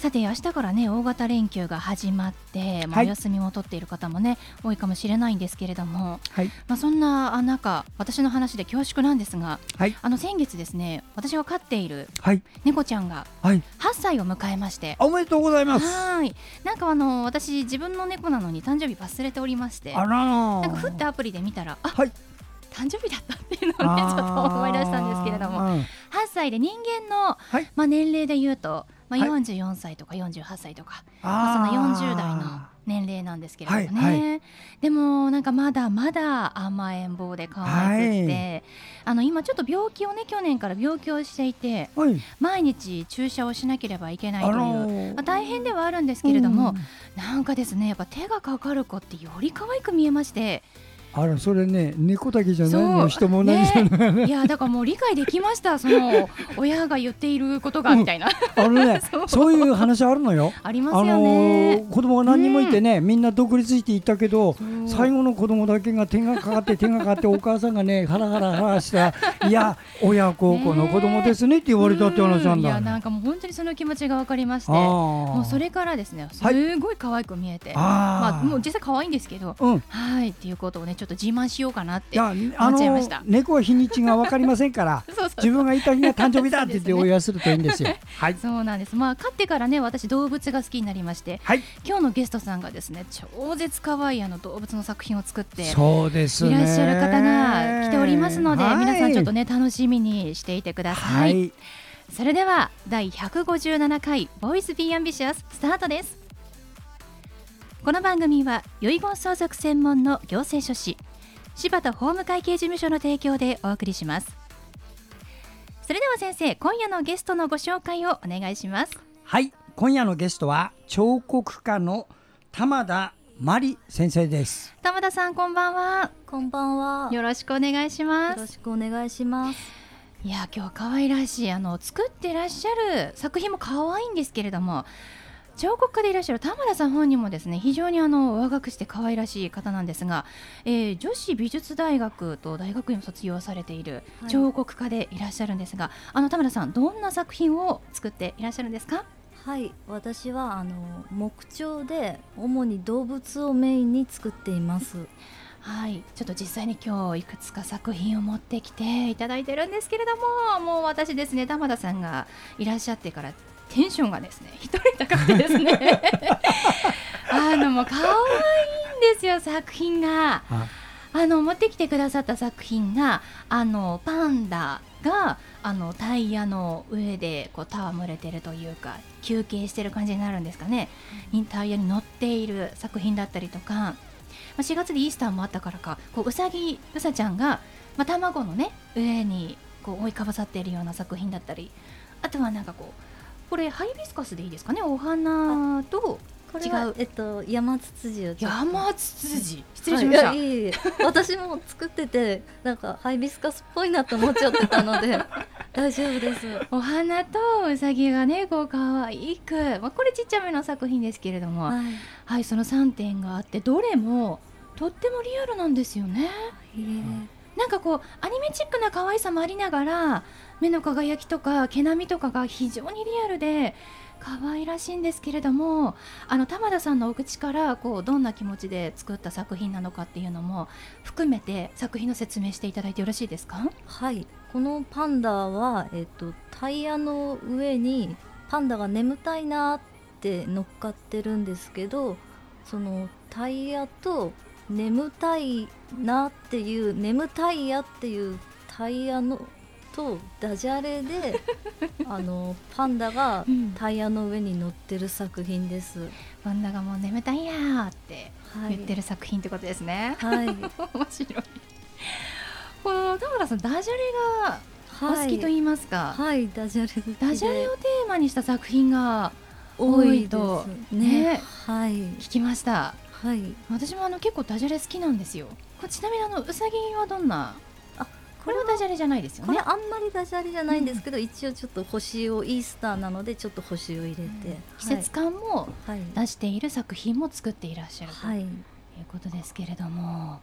さて明日からね大型連休が始まって、まあ、お休みも取っている方もね、多いかもしれないんですけれども、はい、まあ、そんな中私の話で恐縮なんですが、はい、あの先月ですね私が飼っている猫ちゃんが8歳を迎えまして、おめでとうございます。はい。なんかあの私自分の猫なのに誕生日忘れておりましてなんかふってアプリで見たらあ、はい、誕生日だったっていうのをねちょっと思い出したんですけれども、8歳で人間の、はい、まあ、年齢でいうとまあ、44歳とか48歳とか、まあ、その40代の年齢なんですけれどもね、でもなんかまだまだ甘えん坊で可愛くて、はい、あの今ちょっと病気をね去年から病気をしていて、はい、毎日注射をしなければいけないという、まあ、大変ではあるんですけれども、うん、なんかですねやっぱ手がかかる子ってより可愛く見えまして。あらそれね猫だけじゃないの人も同じね、いやだからもう理解できました。その親が言っていることがみたいな、うん、あのね そう。いう話あるのよ。ありますよね、あのー、子供が何人もいてね、うん、みんな独立していったけど最後の子供だけが手がかかって手がかかってお母さんがね ハラハラハラした。いや親孝行の子供ですねって言われたって話なんだ、いやなんかもう本当にその気持ちが分かりまして。もうそれからですねすごい可愛く見えて、はい、まあもう実際可愛いんですけど、うん、はいっていうことをねちょっと自慢しようかなって思っちゃいました。猫は日にちが分かりませんから 自分がいた日が誕生日だって言って お祝いするといいんですよ。はい、そうなんです。まあ飼ってからね私動物が好きになりまして、はい、今日のゲストさんがですね超絶可愛いあの動物の作品を作ってそうですいらっしゃる方が来ておりますので、はい、皆さんちょっとね楽しみにしていてください、はい、それでは第157回 Boys Be Ambitious スタートですこの番組は遺言相続専門の行政書士柴田法務会計事務所の提供でお送りします。それでは先生今夜のゲストのご紹介をお願いします。はい今夜のゲストは彫刻家の玉田真理先生です。玉田さんこんばんは。こんばんは。よろしくお願いします。よろしくお願いします。いや今日は可愛らしいあの作ってらっしゃる作品も可愛いんですけれども彫刻家でいらっしゃる田村さん本人もですね非常にあの若くして可愛らしい方なんですが、えー、女子美術大学と大学院を卒業されている彫刻家でいらっしゃるんですが、はい、あの田村さんどんな作品を作っていらっしゃるんですか？はい私はあの木彫で主に動物をメインに作っています。はい、ちょっと実際に今日いくつか作品を持ってきていただいてるんですけれどももう私ですね玉田さんがいらっしゃってからテンションがですね一人高くてですね。あのもう可愛いんですよ作品が。あ。の持ってきてくださった作品があのパンダがあのタイヤの上でこう戯れてるというか休憩してる感じになるんですかね、うん、タイヤに乗っている作品だったりとか、まあ、4月でイースターもあったからか。こううさぎうさちゃんが、まあ、卵のね上にこう覆いかぶさっているような作品だったり。あとはなんかこうこれハイビスカスでいいですかね？お花と違う。えっと山ツツジを山ツツジ。失礼しました、はい、いい私も作っててなんかハイビスカスっぽいなと思っちゃってたので 大丈夫です。お花とうさぎがねこう可愛く。まあこれちっちゃめの作品ですけれども、はい、はい、その3点があってどれもとってもリアルなんですよね。なんかこうアニメチックな可愛さもありながら目の輝きとか毛並みとかが非常にリアルで可愛らしいんですけれどもあの玉田さんのお口からこうどんな気持ちで作った作品なのかっていうのも含めて作品の説明していただいてよろしいですか？はい。このパンダは、えっと、タイヤの上にパンダが眠たいなって乗っかってるんですけどそのタイヤと眠たいなっていう眠たいやっていうタイヤのとダジャレで あのパンダがタイヤの上に乗ってる作品です、うん、パンダがもう眠たいやってはい。言ってる作品ってことですね。はい。面白い。この田村さんダジャレがお好きと言いますか、はいダジャレダジャレをテーマにした作品が多多いいとね。ねはい。聞きました。はい私もあの結構ダジャレ好きなんですよ。これちなみにあのうさぎはどんな？あこれはダジャレじゃないですよね。これあんまりダジャレじゃないんですけど、一応ちょっと星をイースターなのでちょっと星を入れて、季節感もはい出している作品も作っていらっしゃると。はいいうことですけれども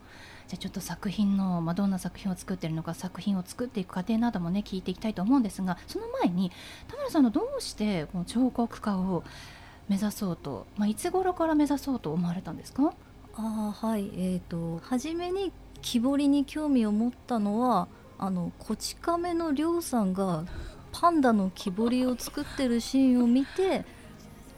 じゃあちょっと作品の、まあ、どんな作品を作っているのか作品を作っていく過程などもね聞いていきたいと思うんですがその前に田村さんのどうしてこの彫刻家を目指そうと、まあ、いつ頃から目指そうと思われたんですか？あーはいえー、と初めに木彫りに興味を持ったのはあのこち亀のりょうさんがパンダの木彫りを作ってるシーンを見て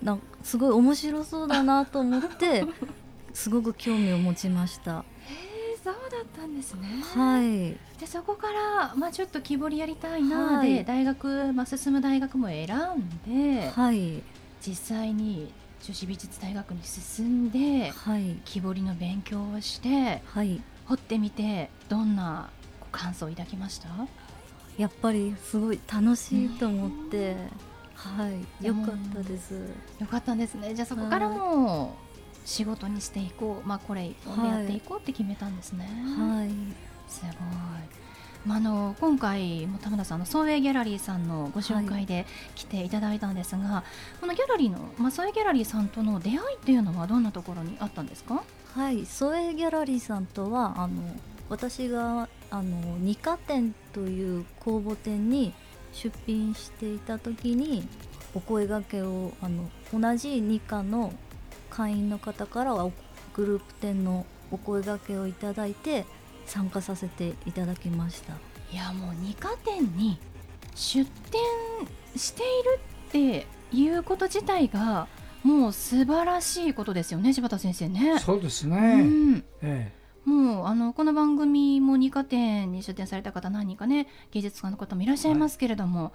なんすごい面白そうだなと思って すごく興味を持ちました。えー、そうだったんですね。はい。でそこから、まあ、ちょっと木彫りやりたいなはい。で、大学、まあ、進む大学も選んで、はい実際に女子美術大学に進んではい。木彫りの勉強をしてはい。掘ってみてどんな感想を抱きました？やっぱりすごい楽しいと思って、はい。よかったです。よかったんですね。じゃあそこからも仕事にしていこう。まあこれ一本でやっていこうって決めたんですね、はい。すごい、まあ、あの今回も田村さんの創営ギャラリーさんのご紹介で来ていただいたんですが、このギャラリーの、まあ、創営ギャラリーさんとの出会いっていうのはどんなところにあったんですか？はい、ソエギャラリーさんとはあの私があの二課店という公募店に出品していた時にお声掛けをあの同じ二課の会員の方からはグループ店のお声掛けをいただいて参加させていただきましたいやもう二課店に出店しているっていうこと自体がもう素晴らしいことですよね柴田先生ね。そうですうね。んえもうあのこの番組も二課店に出店された方何人かね芸術家の方もいらっしゃいますけれども、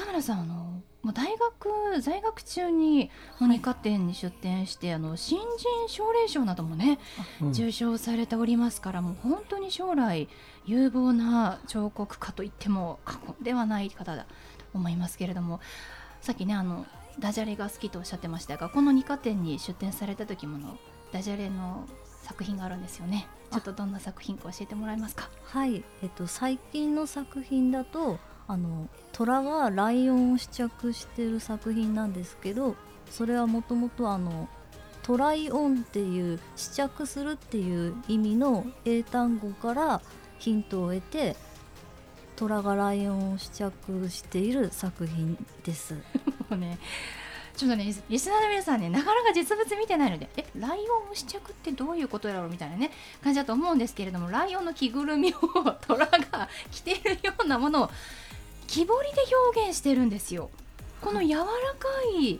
田村さんあのもう大学在学中に二課店に出店して、あの新人奨励賞などもね、えうん。受賞されておりますからもう本当に将来有望な彫刻家といっても過言ではない方だと思いますけれどもさっきねあのダジャレが好きとおっしゃってましたがこの二課店に出展された時ものダジャレの作品があるんですよね。ちょっとどんな作品か教えてもらえますか？はい、えっと、最近の作品だとあの虎がライオンを試着してる作品なんですけどそれはもともとあのトライオンっていう試着するっていう意味の英単語からヒントを得て虎がライオンを試着している作品です。も うねちょっとねリスナーの皆さんねなかなか実物見てないのでえライオンを試着ってどういうことだろうみたいなね感じだと思うんですけれどもライオンの着ぐるみを 虎が着ているようなものを木彫りで表現してるんですよこの柔らかい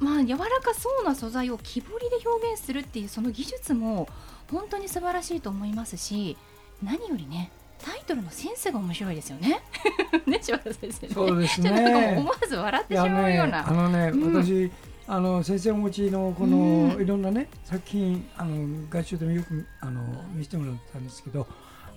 まあ柔らかそうな素材を木彫りで表現するっていうその技術も本当に素晴らしいと思いますし何よりねタイトルのセンスが面白いですよね。ね柴田先生ね。そうですね思。わず笑ってしまうような。あのね、うん私あの先生お持ちのこの、うんいろんなね作品あの合唱でもよくあの見せてもらったんですけど、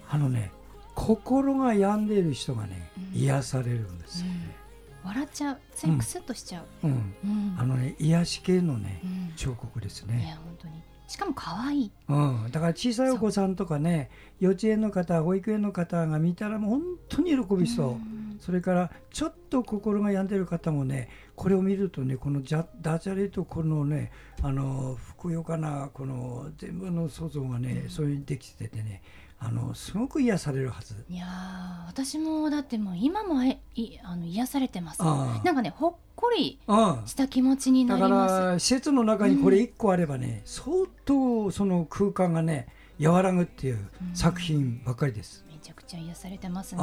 あのね心が病んでいる人がね、うん癒されるんですよね。笑っちゃう、ついクスッとしちゃう。うん、うんあのね癒し系のねうん彫刻ですいね。や本当に。しかも可愛い。うん、だから小さいお子さんとかね幼稚園の方保育園の方が見たらもう本当に喜びそう。んそれからちょっと心が病んでる方もねこれを見るとねこのジャダジャレとこのねあのふくよかなこの全部の想像がね、そういうにできててねあのすごく癒されるはず。いやー私もだってもう今もえいあの癒されてます。なんかねほっこりうんした気持ちになだかります。ら施設の中にこれ1個あればね、相当その空間がね和らぐっていう作品ばっかりです。めちゃくちゃ癒されてますね。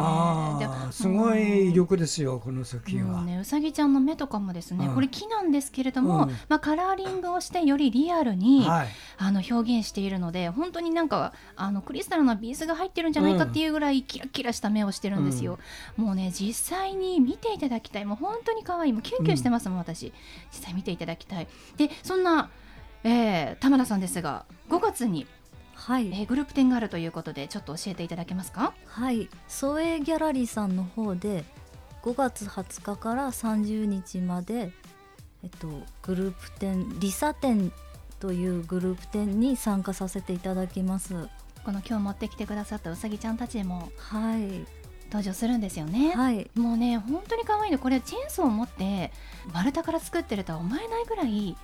すごい威力ですよこの作品は。もうね、うさぎちゃんの目とかもですね、うん。これ木なんですけれども、うん。まあ、カラーリングをしてよりリアルに、はい。あの表現しているので本当になんかあのクリスタルなビーズが入ってるんじゃないかっていうぐらいキラキラした目をしてるんですよ、もうね実際に見ていただきたい。もう本当に可愛い。もうキュンキュンしてますもん、私。実際見ていただきたい。でそんなえー、玉田さんですが5月に、はい、えー、グループ展があるということでちょっと教えていただけますか？はい。ソエギャラリーさんの方で5月20日から30日まで、えっと、グループ展リサ展というグループ展に参加させていただきます。この今日持ってきてくださったうさぎちゃんたちもはい。登場するんですよね、はい。もうね本当に可愛いの。これチェーンソーを持って丸太から作ってるとは思えないぐらい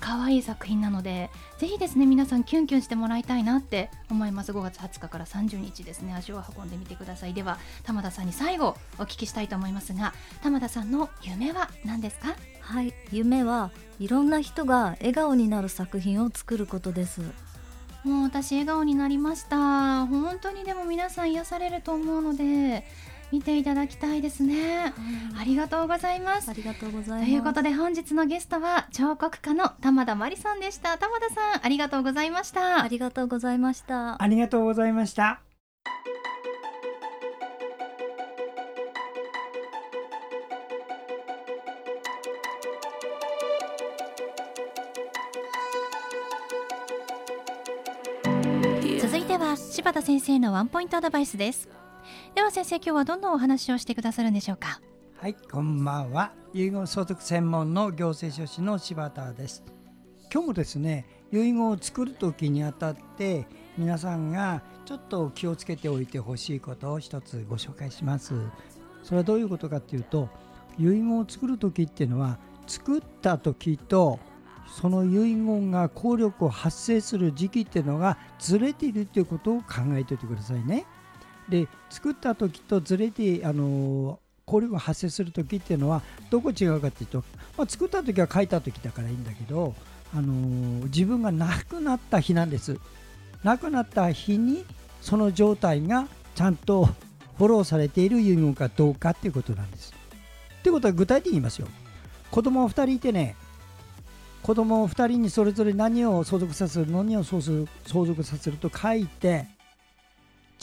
可愛い作品なのでぜひですね皆さんキュンキュンしてもらいたいなって思います。5月20日から30日ですね。足を運んでみてください。では玉田さんに最後お聞きしたいと思いますが玉田さんの夢は何ですか？はい夢はいろんな人が笑顔になる作品を作ることです。もう私笑顔になりました。本当にでも皆さん癒されると思うので見ていただきたいですね、ありがとうございます。ありがとうございとます。いうことで本日のゲストは彫刻家の玉田真理さんでした。玉田さんありがとうございました。ありがとうございました。ありがとうございました。続いては柴田先生のワンポイントアドバイスですでは先生今日はどんなお話をしてくださるんでしょうか？はい、こんばんは。遺言相続専門の行政書士の柴田です。今日もですね、遺言を作る時にあたって皆さんがちょっと気をつけておいてほしいことを一つご紹介します。それはどういうことかっていうと、遺言を作る時っていうのは作った時とその遺言が効力を発生する時期っていうのがずれているっていうことを考えておいてくださいね。で作った時とずれてあの効力が発生する時っていうのはどこ違うかっていうと、まあ、作った時は書いた時だからいいんだけど、あの自分が亡くなった日なんです亡くなった日にその状態がちゃんとフォローされている遺言かどうかっていうことなんです。ということは具体的に言いますよ子供2人いてね子供2人にそれぞれ何を相続させる何を相続させると書いて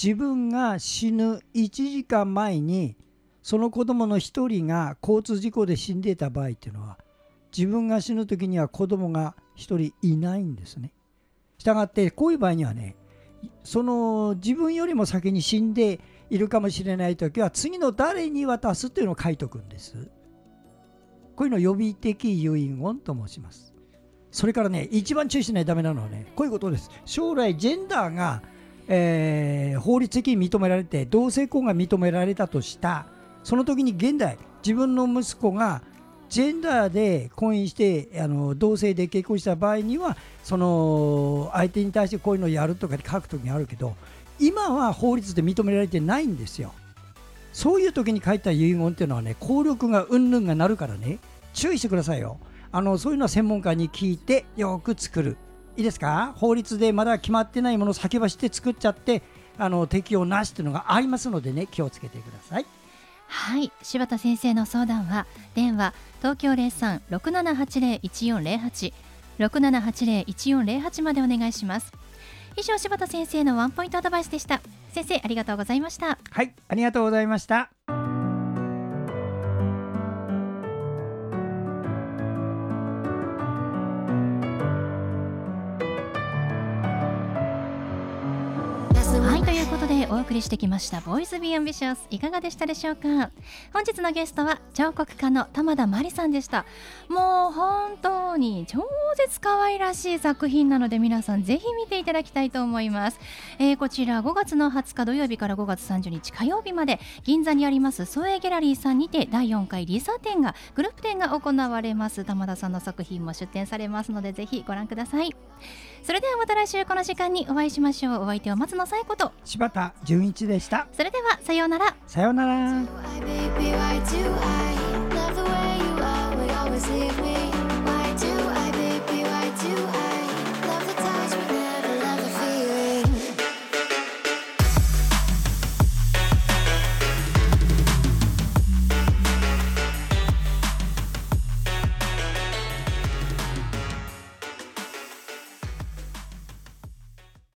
自分が死ぬ1時間前にその子供の1人が交通事故で死んでいた場合っていうのは自分が死ぬ時には子供が1人いないんですね。したがってこういう場合にはねその自分よりも先に死んでいるかもしれない時は次の誰に渡すっていうのを書いとくんです。こういうのを予備的遺言と申します。それからね一番注意しないとダメなのはねこういうことです。将来ジェンダーがえー法律的に認められて同性婚が認められたとした。その時に現代自分の息子がジェンダーで婚姻してあの同性で結婚した場合にはその相手に対してこういうのをやるとかで書く時にあるけど今は法律で認められてないんですよ。そういう時に書いた遺言っていうのはね効力がうんぬんがなるからね。注意してくださいよ。あのそういうのは専門家に聞いてよく作る。いいですか？法律でまだ決まってないものを先走って作っちゃってあの適用なしっていうのがありますのでね気をつけてください。はい。柴田先生の相談は電話東京0367801408 6780-1408までお願いします。以上柴田先生のワンポイントアドバイスでした。先生ありがとうございました。はい。ありがとうございました送りしてきました「ボーイズ・ビー・アンビシャス」いかがでしたでしょうか？本日のゲストは彫刻家の玉田真理さんでした。もう本当に超絶可愛らしい作品なので皆さんぜひ見ていただきたいと思います、えーこちら5月の20日土曜日から5月30日火曜日まで銀座にありますソエギャラリーさんにて第4回リサ展がグループ展が行われます。玉田さんの作品も出展されますのでぜひご覧ください。それではまた来週この時間にお会いしましょう。お相手は松野紗友子と柴田純一でした。それではさようなら。さようなら